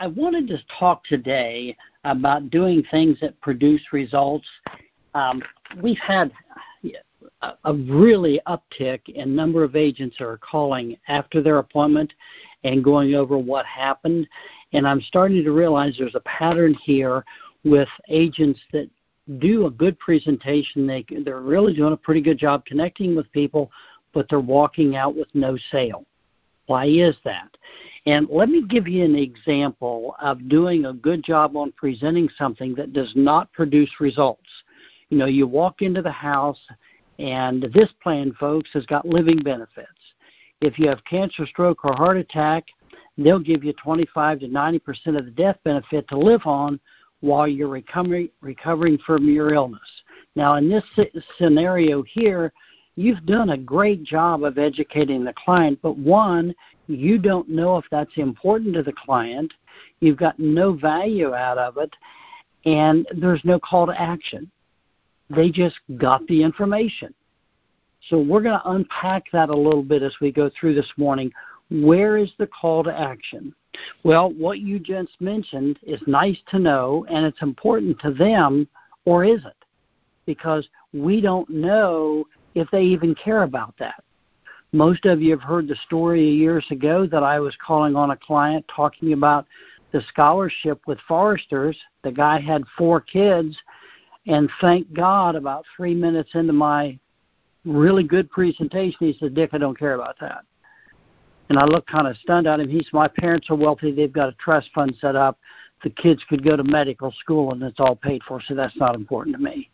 I wanted to talk today about doing things that produce results. Um, we've had a, a really uptick in number of agents that are calling after their appointment and going over what happened. And I'm starting to realize there's a pattern here with agents that do a good presentation. They, they're really doing a pretty good job connecting with people, but they're walking out with no sale. Why is that? And let me give you an example of doing a good job on presenting something that does not produce results. You know, you walk into the house, and this plan, folks, has got living benefits. If you have cancer, stroke, or heart attack, they'll give you 25 to 90 percent of the death benefit to live on while you're recovering recovering from your illness. Now, in this scenario here, you've done a great job of educating the client, but one, you don't know if that's important to the client, you've got no value out of it, and there's no call to action. They just got the information. So we're going to unpack that a little bit as we go through this morning. Where is the call to action? Well, what you just mentioned is nice to know and it's important to them, or is it? Because we don't know if they even care about that. Most of you have heard the story years ago that I was calling on a client talking about the scholarship with Foresters. The guy had four kids, and thank God, about three minutes into my really good presentation, he said, Dick, I don't care about that. And I looked kind of stunned at him. He said, My parents are wealthy. They've got a trust fund set up. The kids could go to medical school, and it's all paid for, so that's not important to me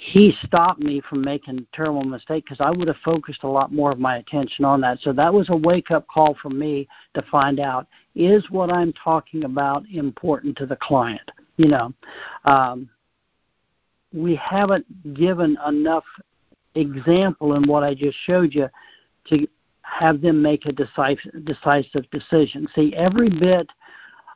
he stopped me from making a terrible mistake because I would have focused a lot more of my attention on that. So that was a wake up call for me to find out is what I'm talking about important to the client. You know, um, we haven't given enough example in what I just showed you to have them make a decisive, decisive decision. See, every bit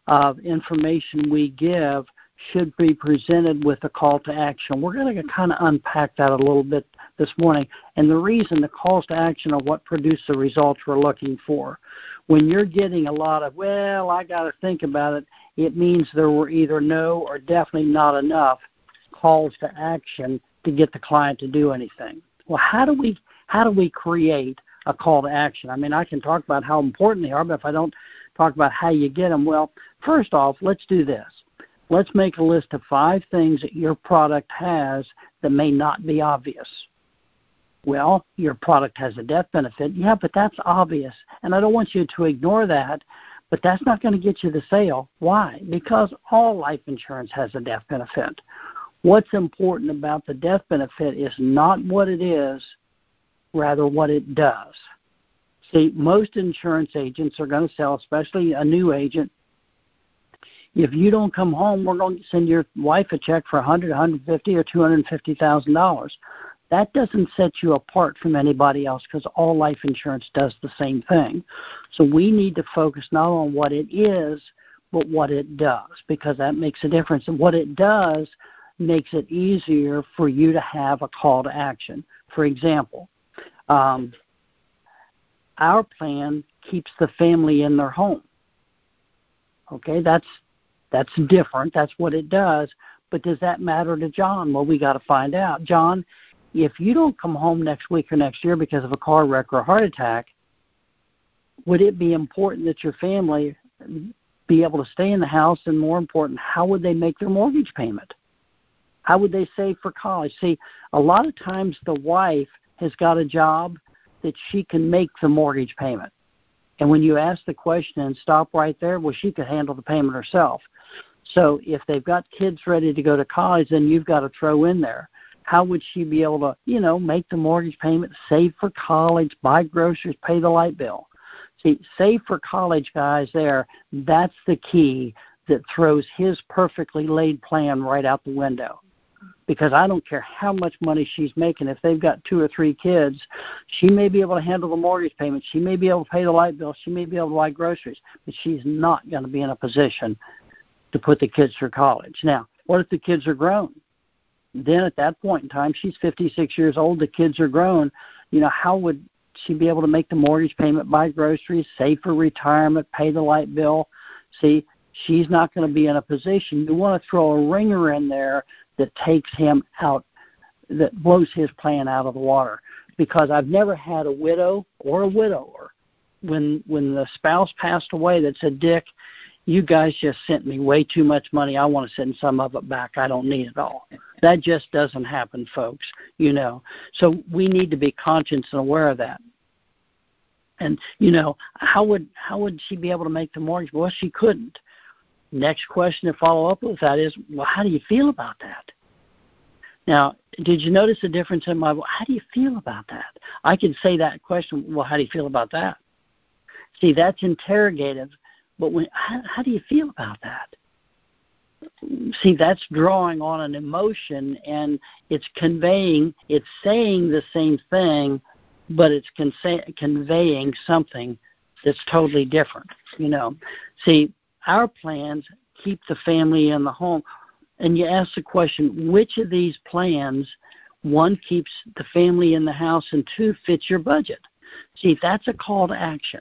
of information we give should be presented with a call to action. We're going to kind of unpack that a little bit this morning. And the reason the calls to action are what produce the results we're looking for. When you're getting a lot of, well, I got to think about it, it means there were either no or definitely not enough calls to action to get the client to do anything. Well, how do we how do we create a call to action? I mean, I can talk about how important they are, but if I don't talk about how you get them, well, first off, let's do this let's make a list of five things that your product has that may not be obvious. Well, your product has a death benefit. Yeah, but that's obvious. And I don't want you to ignore that, but that's not going to get you the sale. Why? Because all life insurance has a death benefit. What's important about the death benefit is not what it is, rather what it does. See, most insurance agents are going to sell, especially a new agent, if you don't come home, we're going to send your wife a check for 100, 150, or 250 thousand dollars. That doesn't set you apart from anybody else because all life insurance does the same thing. So we need to focus not on what it is, but what it does because that makes a difference. And what it does makes it easier for you to have a call to action. For example, um, our plan keeps the family in their home. Okay, that's that's different. That's what it does. But does that matter to John? Well, we got to find out. John, if you don't come home next week or next year because of a car wreck or a heart attack, would it be important that your family be able to stay in the house? And more important, how would they make their mortgage payment? How would they save for college? See, a lot of times the wife has got a job that she can make the mortgage payment. And when you ask the question and stop right there, well, she could handle the payment herself. So if they've got kids ready to go to college, then you've got to throw in there. How would she be able to, you know, make the mortgage payment, save for college, buy groceries, pay the light bill? See, save for college guys there, that's the key that throws his perfectly laid plan right out the window. Because I don't care how much money she's making, if they've got two or three kids, she may be able to handle the mortgage payment, she may be able to pay the light bill, she may be able to buy groceries, but she's not going to be in a position to put the kids through college. Now, what if the kids are grown? Then at that point in time, she's 56 years old, the kids are grown. You know, how would she be able to make the mortgage payment, buy groceries, save for retirement, pay the light bill? See, she's not going to be in a position. You want to throw a ringer in there that takes him out, that blows his plan out of the water. Because I've never had a widow or a widower when when the spouse passed away that said, Dick, you guys just sent me way too much money. I want to send some of it back. I don't need it all. That just doesn't happen, folks, you know. So we need to be conscious and aware of that. And you know, how would how would she be able to make the mortgage? Well, she couldn't. Next question to follow up with that is, well, how do you feel about that? Now, did you notice the difference in my well, how do you feel about that? I could say that question, well, how do you feel about that? See, that's interrogative, but when how, how do you feel about that? See, that's drawing on an emotion and it's conveying, it's saying the same thing, but it's con- conveying something that's totally different, you know. See, our plans keep the family in the home. And you ask the question, which of these plans, one, keeps the family in the house, and two, fits your budget? See, that's a call to action.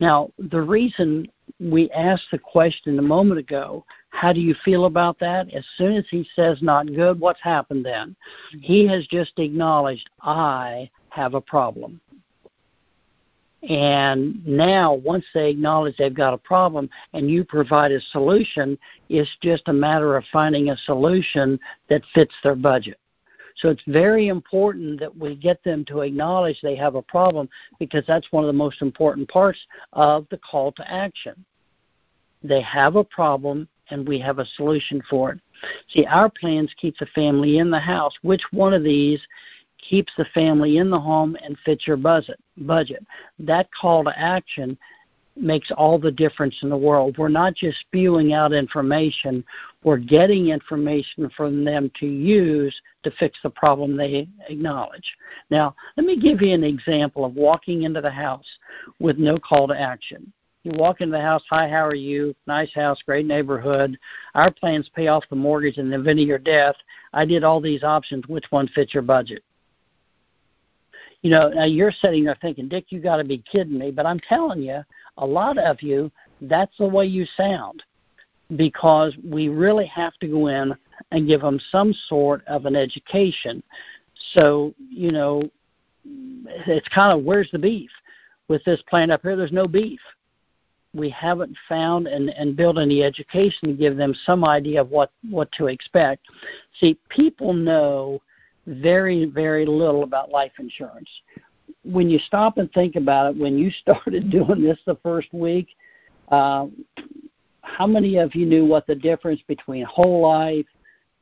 Now, the reason we asked the question a moment ago, how do you feel about that? As soon as he says not good, what's happened then? He has just acknowledged, I have a problem. And now, once they acknowledge they've got a problem and you provide a solution, it's just a matter of finding a solution that fits their budget. So it's very important that we get them to acknowledge they have a problem because that's one of the most important parts of the call to action. They have a problem and we have a solution for it. See, our plans keep the family in the house. Which one of these keeps the family in the home and fits your budget. Budget. That call to action makes all the difference in the world. We're not just spewing out information, we're getting information from them to use to fix the problem they acknowledge. Now, let me give you an example of walking into the house with no call to action. You walk into the house, hi, how are you? Nice house, great neighborhood. Our plans pay off the mortgage in the event of your death. I did all these options. Which one fits your budget? You know, now you're sitting there thinking, Dick, you got to be kidding me. But I'm telling you, a lot of you, that's the way you sound because we really have to go in and give them some sort of an education. So, you know, it's kind of where's the beef? With this plan up here, there's no beef. We haven't found and, and built any education to give them some idea of what, what to expect. See, people know very, very little about life insurance. When you stop and think about it, when you started doing this the first week, uh, how many of you knew what the difference between whole life,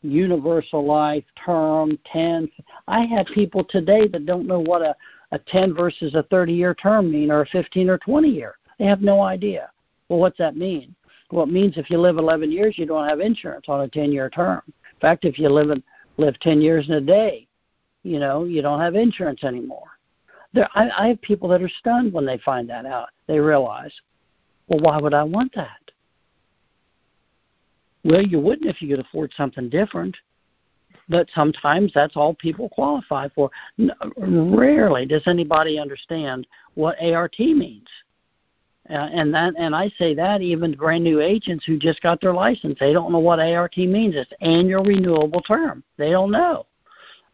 universal life, term, 10? I have people today that don't know what a, a 10 versus a 30 year term mean or a 15 or 20 year. They have no idea. Well, what's that mean? Well, it means if you live 11 years, you don't have insurance on a 10 year term. In fact, if you live in live 10 years in a day. You know, you don't have insurance anymore. There, I, I have people that are stunned when they find that out. They realize, well, why would I want that? Well, you wouldn't if you could afford something different. But sometimes that's all people qualify for. Rarely does anybody understand what ART means. Uh, and that and I say that even brand new agents who just got their license, they don't know what ART means. It's annual renewable term. They don't know.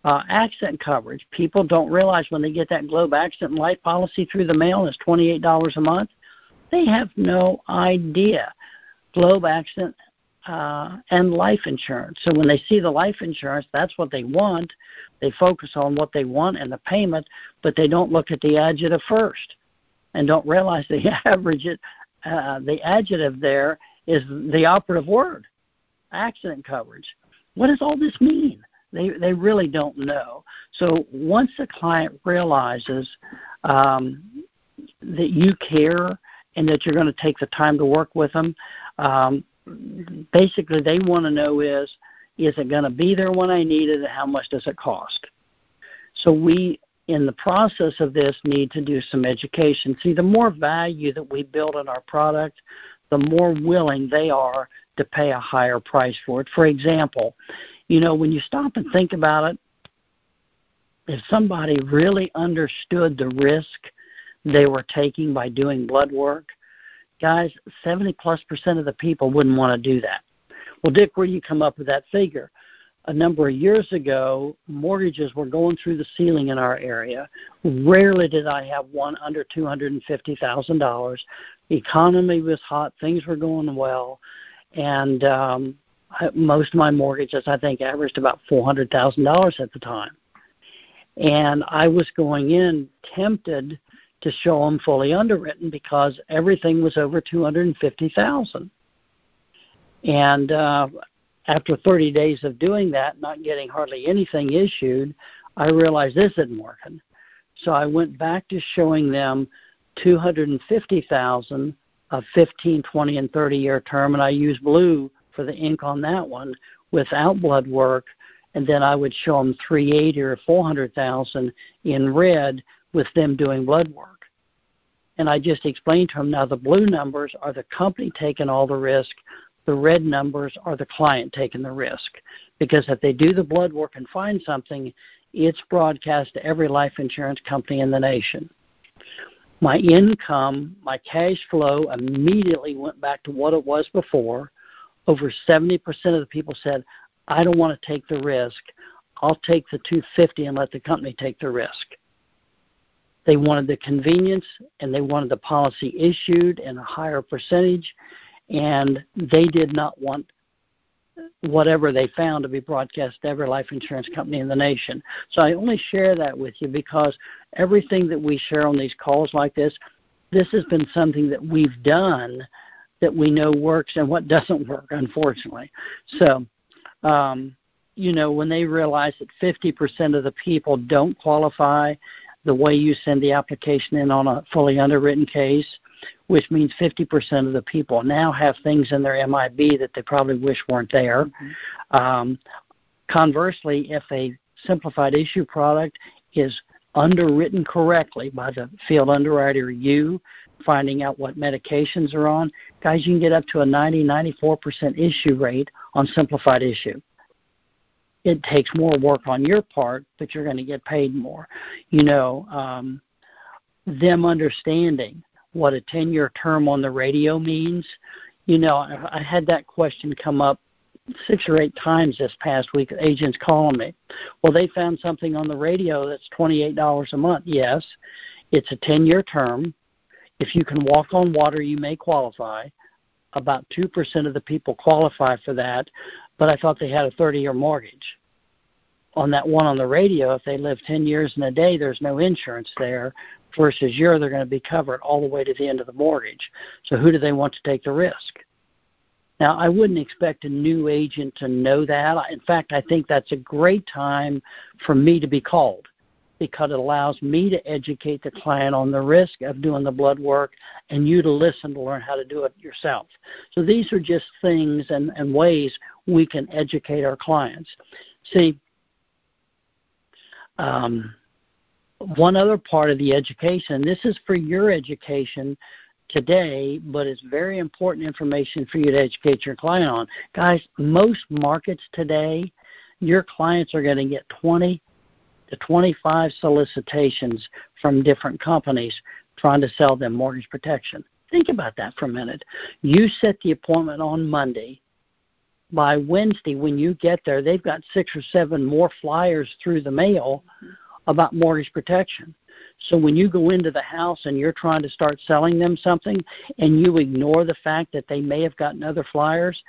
Uh, accident coverage. People don't realize when they get that Globe accident and life policy through the mail, it's twenty eight dollars a month. They have no idea. Globe accident uh, and life insurance. So when they see the life insurance, that's what they want. They focus on what they want and the payment, but they don't look at the adjective first and don't realize the average uh, the adjective there is the operative word accident coverage. What does all this mean? They they really don't know. So once the client realizes um, that you care and that you're going to take the time to work with them um, basically they want to know is is it going to be there when i need it and how much does it cost? So we in the process of this need to do some education. See, the more value that we build in our product, the more willing they are to pay a higher price for it. For example, you know, when you stop and think about it, if somebody really understood the risk they were taking by doing blood work, Guys, 70 plus percent of the people wouldn't want to do that. Well, Dick, where do you come up with that figure? A number of years ago, mortgages were going through the ceiling in our area. Rarely did I have one under $250,000. The economy was hot, things were going well, and um, most of my mortgages, I think, averaged about $400,000 at the time. And I was going in tempted to show them fully underwritten because everything was over 250,000. And uh, after 30 days of doing that, not getting hardly anything issued, I realized this isn't working. So I went back to showing them 250,000 of 15, 20, and 30 year term, and I used blue for the ink on that one without blood work, and then I would show them 380 or 400,000 in red with them doing blood work. And I just explained to them now the blue numbers are the company taking all the risk, the red numbers are the client taking the risk. Because if they do the blood work and find something, it's broadcast to every life insurance company in the nation. My income, my cash flow immediately went back to what it was before over 70% of the people said, I don't want to take the risk. I'll take the 250 and let the company take the risk. They wanted the convenience and they wanted the policy issued in a higher percentage, and they did not want whatever they found to be broadcast to every life insurance company in the nation. So I only share that with you because everything that we share on these calls like this, this has been something that we've done that we know works and what doesn't work, unfortunately. So, um, you know, when they realize that 50% of the people don't qualify the way you send the application in on a fully underwritten case, which means 50% of the people now have things in their MIB that they probably wish weren't there. Mm-hmm. Um, conversely, if a simplified issue product is underwritten correctly by the field underwriter you finding out what medications are on, guys, you can get up to a 90, 94% issue rate on simplified issue. It takes more work on your part, but you're going to get paid more. You know, um, them understanding what a 10 year term on the radio means. You know, I had that question come up six or eight times this past week. Agents calling me. Well, they found something on the radio that's $28 a month. Yes, it's a 10 year term. If you can walk on water, you may qualify. About 2% of the people qualify for that, but I thought they had a 30 year mortgage. On that one on the radio, if they live 10 years in a day, there's no insurance there, versus you're they're going to be covered all the way to the end of the mortgage. So who do they want to take the risk? Now, I wouldn't expect a new agent to know that. In fact, I think that's a great time for me to be called because it allows me to educate the client on the risk of doing the blood work and you to listen to learn how to do it yourself. So these are just things and, and ways we can educate our clients. See, um, one other part of the education, this is for your education today, but it's very important information for you to educate your client on. Guys, most markets today, your clients are going to get 20 to 25 solicitations from different companies trying to sell them mortgage protection. Think about that for a minute. You set the appointment on Monday. By Wednesday, when you get there, they've got six or seven more flyers through the mail about mortgage protection. So when you go into the house and you're trying to start selling them something and you ignore the fact that they may have gotten other flyers,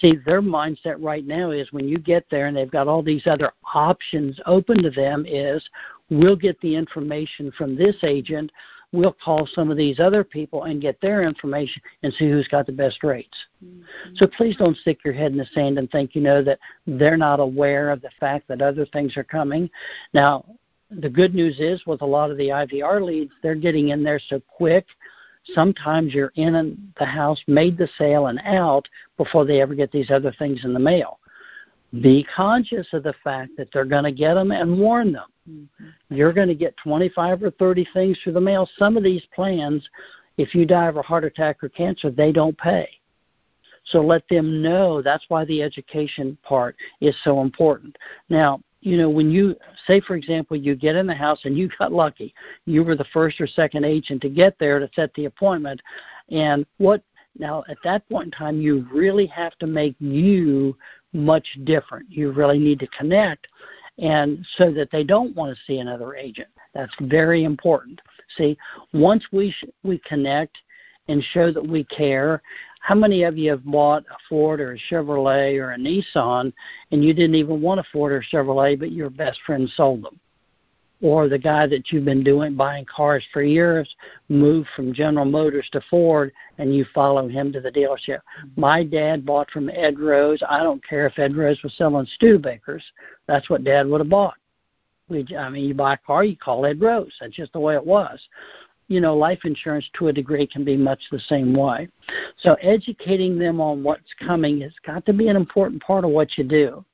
See, their mindset right now is when you get there and they've got all these other options open to them is we'll get the information from this agent, we'll call some of these other people and get their information and see who's got the best rates. Mm-hmm. So please don't stick your head in the sand and think you know that they're not aware of the fact that other things are coming. Now, the good news is with a lot of the IVR leads, they're getting in there so quick sometimes you're in the house, made the sale, and out before they ever get these other things in the mail. Be conscious of the fact that they're going to get them and warn them. Mm-hmm. You're going to get 25 or 30 things through the mail. Some of these plans, if you die of a heart attack or cancer, they don't pay. So let them know that's why the education part is so important. Now, you know, when you say, for example, you get in the house and you got lucky, you were the first or second agent to get there to set the appointment, And what now at that point in time, you really have to make you much different. You really need to connect, and so that they don't want to see another agent. That's very important. See, once we sh- we connect and show that we care, how many of you have bought a Ford or a Chevrolet or a Nissan and you didn't even want a Ford or Chevrolet, but your best friend sold them? or the guy that you've been doing buying cars for years moved from General Motors to Ford and you follow him to the dealership. My dad bought from Ed Rose. I don't care if Ed Rose was selling Studebakers. That's what dad would have bought. We, I mean, you buy a car, you call Ed Rose. That's just the way it was. You know, life insurance to a degree can be much the same way. So educating them on what's coming has got to be an important part of what you do.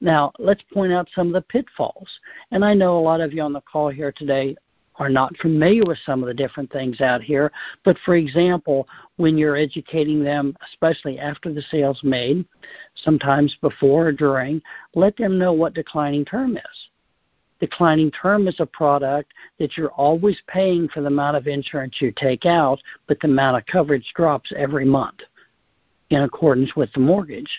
Now, let's point out some of the pitfalls. And I know a lot of you on the call here today are not familiar with some of the different things out here. But for example, when you're educating them, especially after the sale's made, sometimes before or during, let them know what declining term is. Declining term is a product that you're always paying for the amount of insurance you take out, but the amount of coverage drops every month in accordance with the mortgage.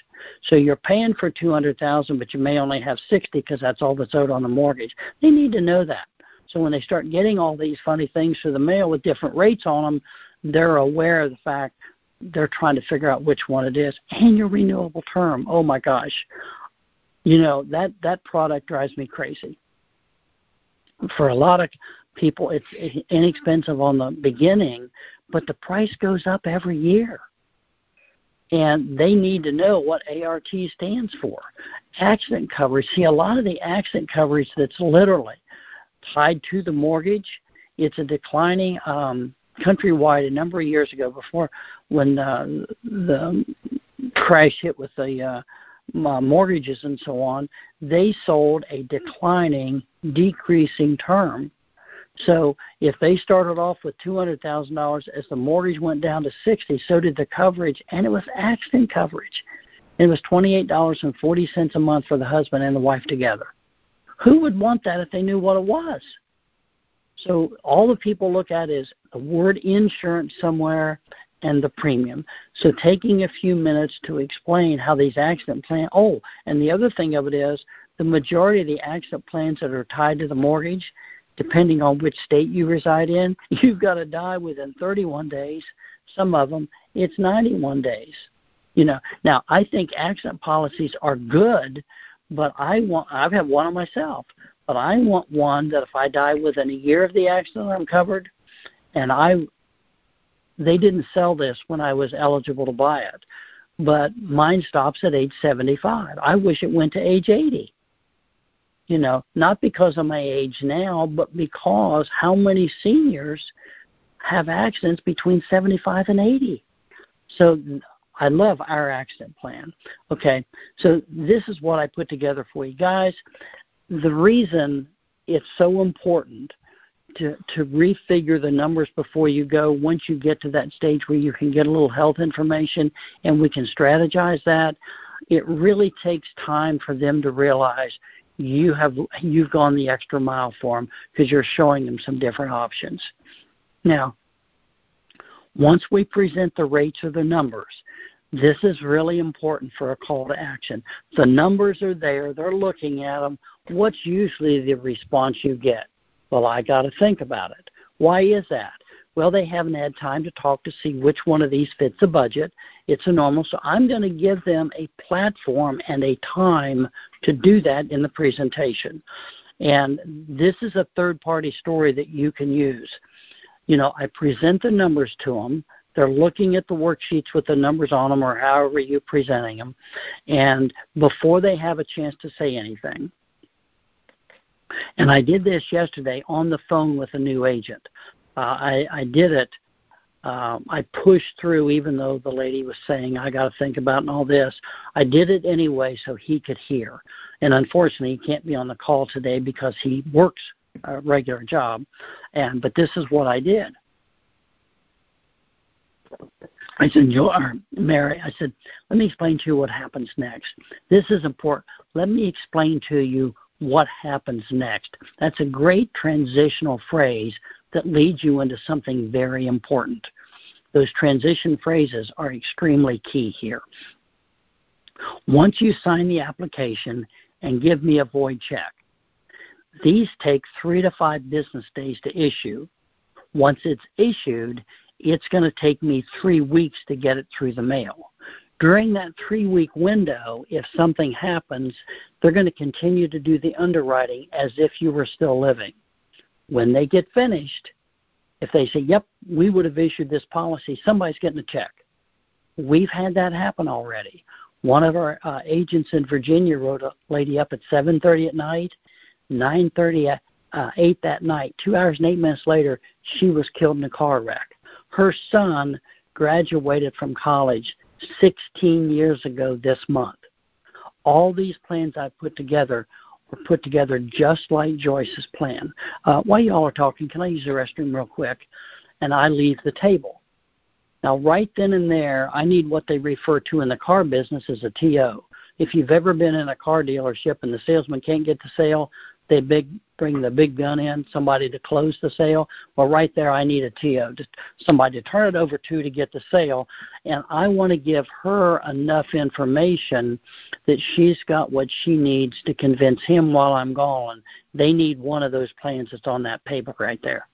So you're paying for 200,000 but you may only have 60 because that's all that's owed on the mortgage. They need to know that. So when they start getting all these funny things through the mail with different rates on them, they're aware of the fact they're trying to figure out which one it is. And your renewable term. Oh my gosh. You know, that that product drives me crazy. For a lot of people it's inexpensive on the beginning, but the price goes up every year and they need to know what ART stands for. Accident coverage. See, a lot of the accident coverage that's literally tied to the mortgage, it's a declining um, countrywide a number of years ago before when uh, the crash hit with the uh, Uh, mortgages and so on, they sold a declining, decreasing term so if they started off with two hundred thousand dollars, as the mortgage went down to sixty, so did the coverage, and it was accident coverage. It was twenty eight dollars and forty cents a month for the husband and the wife together. Who would want that if they knew what it was? So all the people look at is the word insurance somewhere and the premium. So taking a few minutes to explain how these accident plans. Oh, and the other thing of it is the majority of the accident plans that are tied to the mortgage depending on which state you reside in, you've got to die within 31 days. Some of them, it's 91 days. You know, now I think accident policies are good, but I want I've had one of myself, but I want one that if I die within a year of the accident, I'm covered. And I, they didn't sell this when I was eligible to buy it, but mine stops at age 75. I wish it went to age 80 you know, not because of my age now, but because how many seniors have accidents between 75 and 80. So I love our accident plan. Okay, so this is what I put together for you guys. The reason it's so important to, to refigure the numbers before you go once you get to that stage where you can get a little health information and we can strategize that it really takes time for them to realize you have you've gone the extra mile for them because you're showing them some different options. Now, once we present the rates or the numbers, this is really important for a call to action. The numbers are there, they're looking at them. What's usually the response you get? Well, I got to think about it. Why is that? Well, they haven't had time to talk to see which one of these fits the budget. It's a normal. So I'm going to give them a platform and a time to do that in the presentation. And this is a third party story that you can use. You know, I present the numbers to them. They're looking at the worksheets with the numbers on them or however you're presenting them. And before they have a chance to say anything, and I did this yesterday on the phone with a new agent. Uh, I, I did it. Um, I pushed through, even though the lady was saying I got to think about and all this. I did it anyway so he could hear. And unfortunately, he can't be on the call today because he works a regular job. And but this is what I did. I said, Mary, I said, let me explain to you what happens next. This is important. Let me explain to you what happens next. That's a great transitional phrase that leads you into something very important. Those transition phrases are extremely key here. Once you sign the application and give me a void check, these take three to five business days to issue. Once it's issued, it's going to take me three weeks to get it through the mail. During that three week window, if something happens, they're going to continue to do the underwriting as if you were still living. When they get finished, if they say, yep, we would have issued this policy, somebody's getting a check. We've had that happen already. One of our uh, agents in Virginia wrote a lady up at 7:30 at night, 9:30 at uh, 8 that night. Two hours and eight minutes later, she was killed in a car wreck. Her son graduated from college 16 years ago this month. All these plans I've put together were put together just like Joyce's plan. Uh, while y'all are talking, can I use the restroom real quick? And I leave the table. Now, right then and there, I need what they refer to in the car business as a TO. If you've ever been in a car dealership and the salesman can't get the sale, they big bring the big gun in, somebody to close the sale. Well, right there, I need a TO, just somebody to turn it over to to get the sale. And I want to give her enough information that she's got what she needs to convince him while I'm gone. They need one of those plans that's on that paper right there.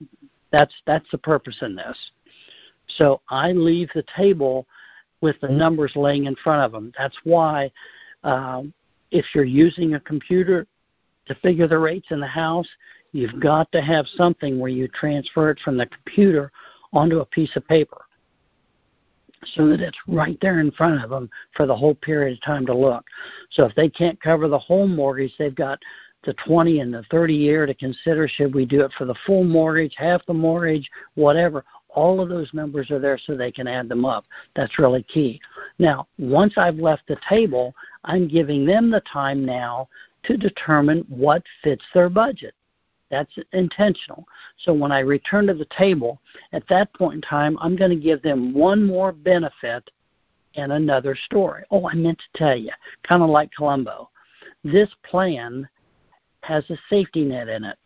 That's that's the purpose in this. So I leave the table with the numbers laying in front of them. That's why um, if you're using a computer, to figure the rates in the house, you've got to have something where you transfer it from the computer onto a piece of paper so that it's right there in front of them for the whole period of time to look. So if they can't cover the whole mortgage, they've got the 20 and the 30 year to consider should we do it for the full mortgage, half the mortgage, whatever. All of those numbers are there so they can add them up. That's really key. Now, once I've left the table, I'm giving them the time now to determine what fits their budget. That's intentional. So when I return to the table, at that point in time, I'm going to give them one more benefit and another story. Oh, I meant to tell you, kind of like Columbo. This plan has a safety net in it.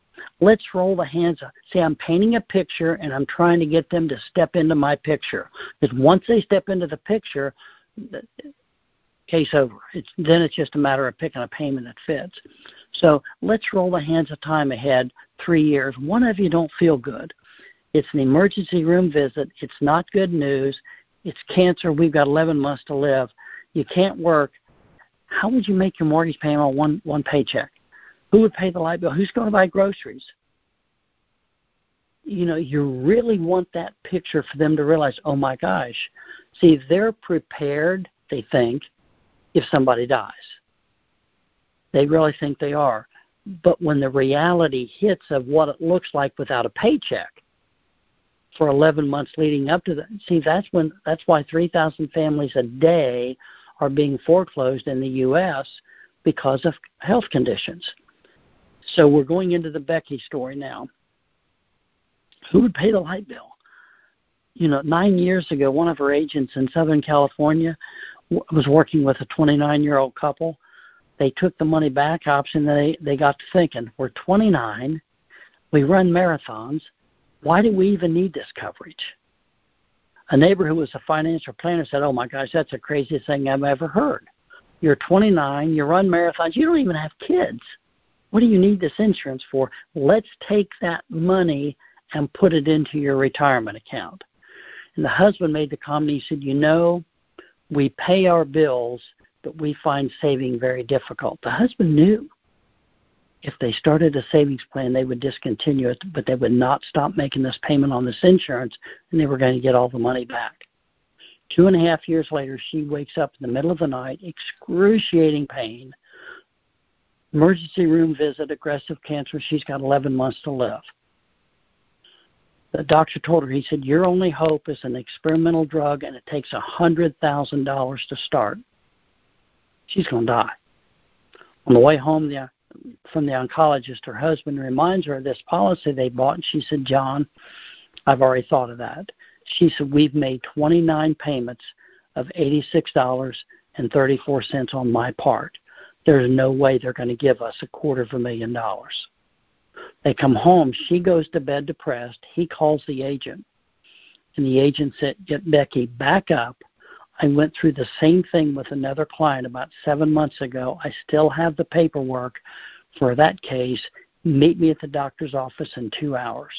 Let's roll the hands up. See, I'm painting a picture and I'm trying to get them to step into my picture. Because once they step into the picture, case over. It's, then it's just a matter of picking a payment that fits. So let's roll the hands of time ahead three years. One of you don't feel good. It's an emergency room visit. It's not good news. It's cancer. We've got 11 months to live. You can't work. How would you make your mortgage payment on one, one paycheck? Who would pay the light bill? Who's going to buy groceries? You know, you really want that picture for them to realize, oh my gosh. See, they're prepared, they think, if somebody dies. They really think they are. But when the reality hits of what it looks like without a paycheck for 11 months leading up to that, see, that's when that's why 3,000 families a day are being foreclosed in the U.S. because of health conditions. So we're going into the Becky story now. Who would pay the light bill? You know, nine years ago, one of her agents in Southern California was working with a 29 year old couple. They took the money back option. They they got to thinking, we're 29, we run marathons. Why do we even need this coverage? A neighbor who was a financial planner said, "Oh my gosh, that's the craziest thing I've ever heard. You're 29, you run marathons, you don't even have kids. What do you need this insurance for? Let's take that money and put it into your retirement account." And the husband made the comment. He said, "You know, we pay our bills, but we find saving very difficult. The husband knew if they started a savings plan, they would discontinue it, but they would not stop making this payment on this insurance, and they were going to get all the money back. Two and a half years later, she wakes up in the middle of the night, excruciating pain, emergency room visit, aggressive cancer. She's got 11 months to live the doctor told her, he said, Your only hope is an experimental drug and it takes a $100,000 to start. She's going to die. On the way home the, from the oncologist, her husband reminds her of this policy they bought, and she said, John, I've already thought of that. She said, We've made 29 payments of $86.34 on my part. There's no way they're going to give us a quarter of a million dollars. They come home. She goes to bed depressed. He calls the agent. And the agent said, Get Becky, back up. I went through the same thing with another client about seven months ago. I still have the paperwork for that case. Meet me at the doctor's office in two hours.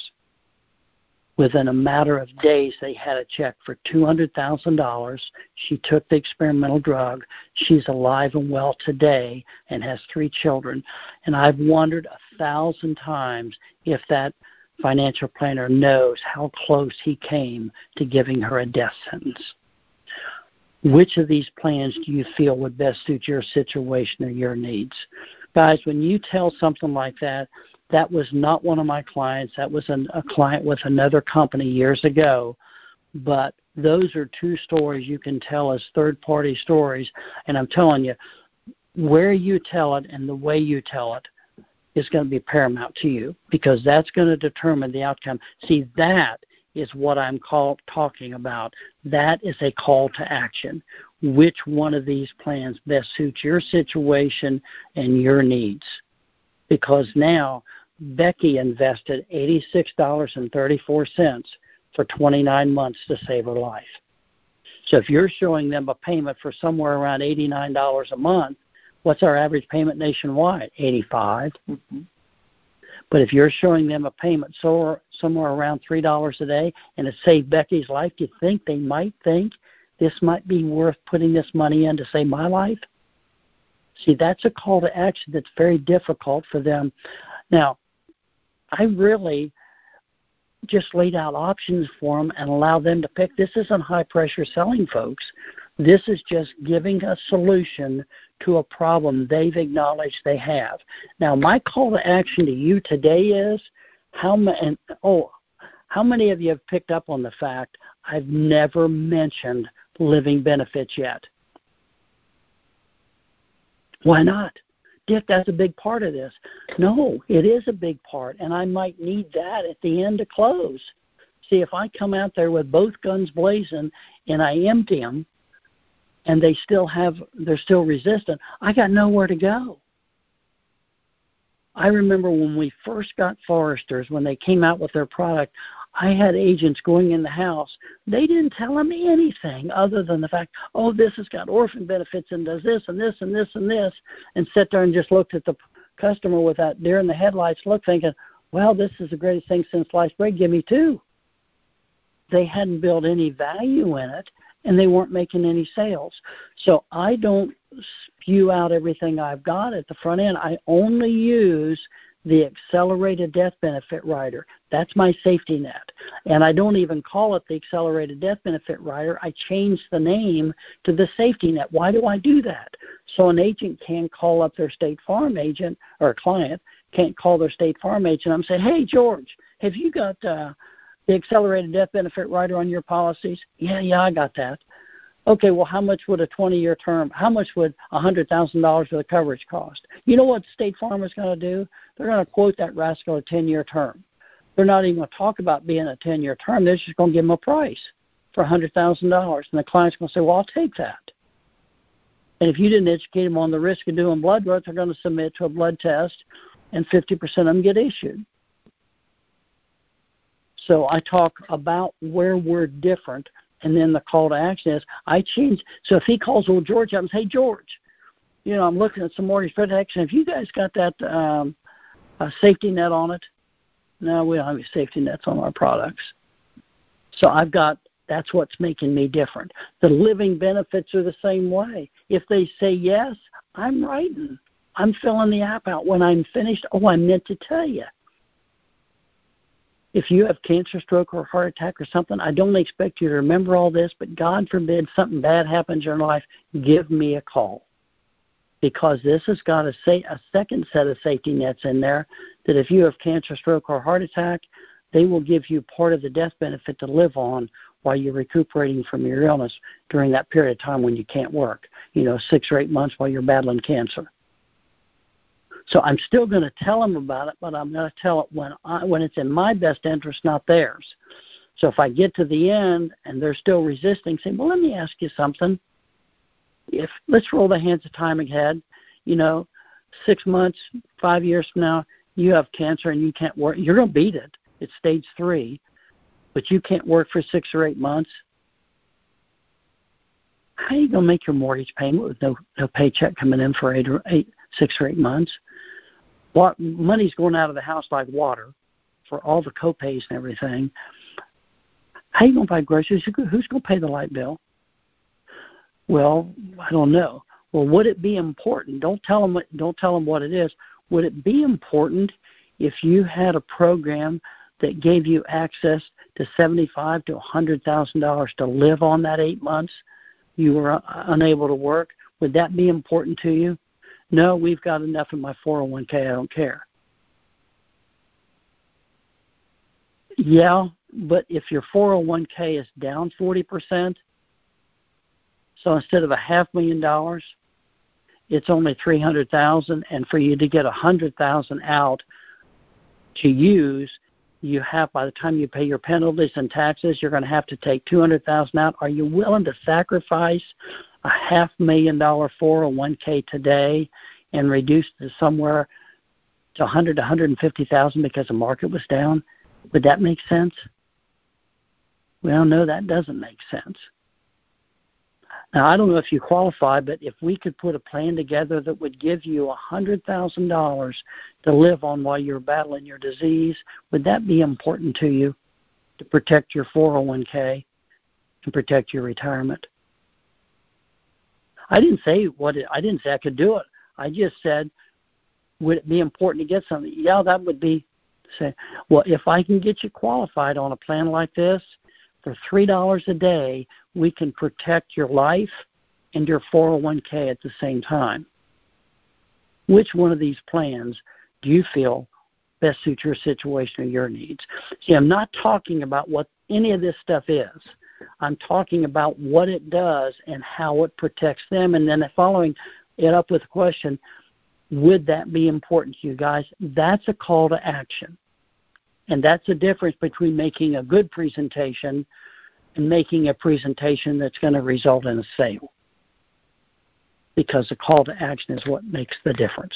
Within a matter of days, they had a check for $200,000. She took the experimental drug. She's alive and well today and has three children. And I've wondered a thousand times if that financial planner knows how close he came to giving her a death sentence. Which of these plans do you feel would best suit your situation or your needs? Guys, when you tell something like that, that was not one of my clients. That was an, a client with another company years ago. But those are two stories you can tell as third party stories. And I'm telling you, where you tell it and the way you tell it is going to be paramount to you because that's going to determine the outcome. See, that is what I'm call, talking about. That is a call to action. Which one of these plans best suits your situation and your needs? Because now Becky invested $86.34 for 29 months to save her life. So if you're showing them a payment for somewhere around $89 a month, what's our average payment nationwide? 85. Mm-hmm. But if you're showing them a payment so, somewhere around $3 a day and it saved Becky's life, do you think they might think this might be worth putting this money in to save my life? See, that's a call to action that's very difficult for them. Now, I really just laid out options for them and allow them to pick. This isn't high pressure selling, folks. This is just giving a solution to a problem they've acknowledged they have. Now, my call to action to you today is how many, oh, how many of you have picked up on the fact I've never mentioned living benefits yet? Why not? Dick, that's a big part of this. No, it is a big part, and I might need that at the end to close. See, if I come out there with both guns blazing and I empty them, and they still have they're still resistant, I got nowhere to go. I remember when we first got Foresters, when they came out with their product, I had agents going in the house. They didn't tell me anything other than the fact, oh, this has got orphan benefits and does this and this and this and this, and sit there and just looked at the customer with that deer in the headlights look, thinking, well, this is the greatest thing since sliced bread. Give me two. They hadn't built any value in it, and they weren't making any sales. So I don't spew out everything I've got at the front end. I only use the accelerated death benefit rider. That's my safety net. And I don't even call it the accelerated death benefit rider. I change the name to the safety net. Why do I do that? So an agent can call up their State Farm agent or a client can't call their State Farm agent and say, "Hey George, have you got uh, the accelerated death benefit rider on your policies?" "Yeah, yeah, I got that." Okay, well, how much would a 20 year term, how much would $100,000 worth the coverage cost? You know what State Farm is going to do? They're going to quote that rascal a 10 year term. They're not even going to talk about being a 10 year term. They're just going to give them a price for $100,000. And the client's going to say, well, I'll take that. And if you didn't educate them on the risk of doing blood work, they're going to submit to a blood test, and 50% of them get issued. So I talk about where we're different and then the call to action is I change. So if he calls old George and say, hey, George, you know, I'm looking at some mortgage protection. Have you guys got that um, a safety net on it? No, we don't have any safety nets on our products. So I've got that's what's making me different. The living benefits are the same way. If they say yes, I'm writing. I'm filling the app out. When I'm finished, oh, I meant to tell you if you have cancer, stroke, or heart attack or something, I don't expect you to remember all this, but God forbid something bad happens in your life, give me a call. Because this has got a, say, a second set of safety nets in there that if you have cancer, stroke, or heart attack, they will give you part of the death benefit to live on while you're recuperating from your illness during that period of time when you can't work, you know, six or eight months while you're battling cancer. So I'm still going to tell them about it, but I'm going to tell it when I, when it's in my best interest, not theirs. So if I get to the end and they're still resisting, say, well, let me ask you something. If let's roll the hands of time ahead, you know, six months, five years from now, you have cancer and you can't work. You're going to beat it. It's stage three. but you can't work for six or eight months, how are you going to make your mortgage payment with no, no paycheck coming in for eight or eight, six or eight months? What money's going out of the house like water for all the copays and everything. How you to buy groceries? Who's to pay the light bill? Well, I don't know. Well, would it be important? Don't tell them. What, Don't tell them what it is. Would it be important if you had a program that gave you access to seventy-five to a hundred thousand dollars to live on that eight months you were uh, unable to work? Would that be important to you? No, we've got enough in my 401k. I don't care. Yeah, but if your 401k is down 40%, so instead of a half million dollars, it's only 300,000 and for you to get a 100,000 out to use, you have by the time you pay your penalties and taxes, you're going to have to take 200,000 out. Are you willing to sacrifice a half million dollar 401k today and reduced to somewhere to 100 to 150,000 because the market was down? Would that make sense? Well, no, that doesn't make sense. Now, I don't know if you qualify, but if we could put a plan together that would give you a $100,000 to live on while you're battling your disease, would that be important to you to protect your 401k and protect your retirement? I didn't say what it, I didn't say I could do it. I just said, would it be important to get something? Yeah, that would be say, well, if I can get you qualified on a plan like this, for $3 a day, we can protect your life and your 401k at the same time. Which one of these plans do you feel best suits your situation or your needs? See, I'm not talking about what any of this stuff is. I'm talking about what it does and how it protects them. And then following it up with a question, would that be important to you guys? That's a call to action. And that's the difference between making a good presentation and making a presentation that's going to result in a sale. Because the call to action is what makes the difference.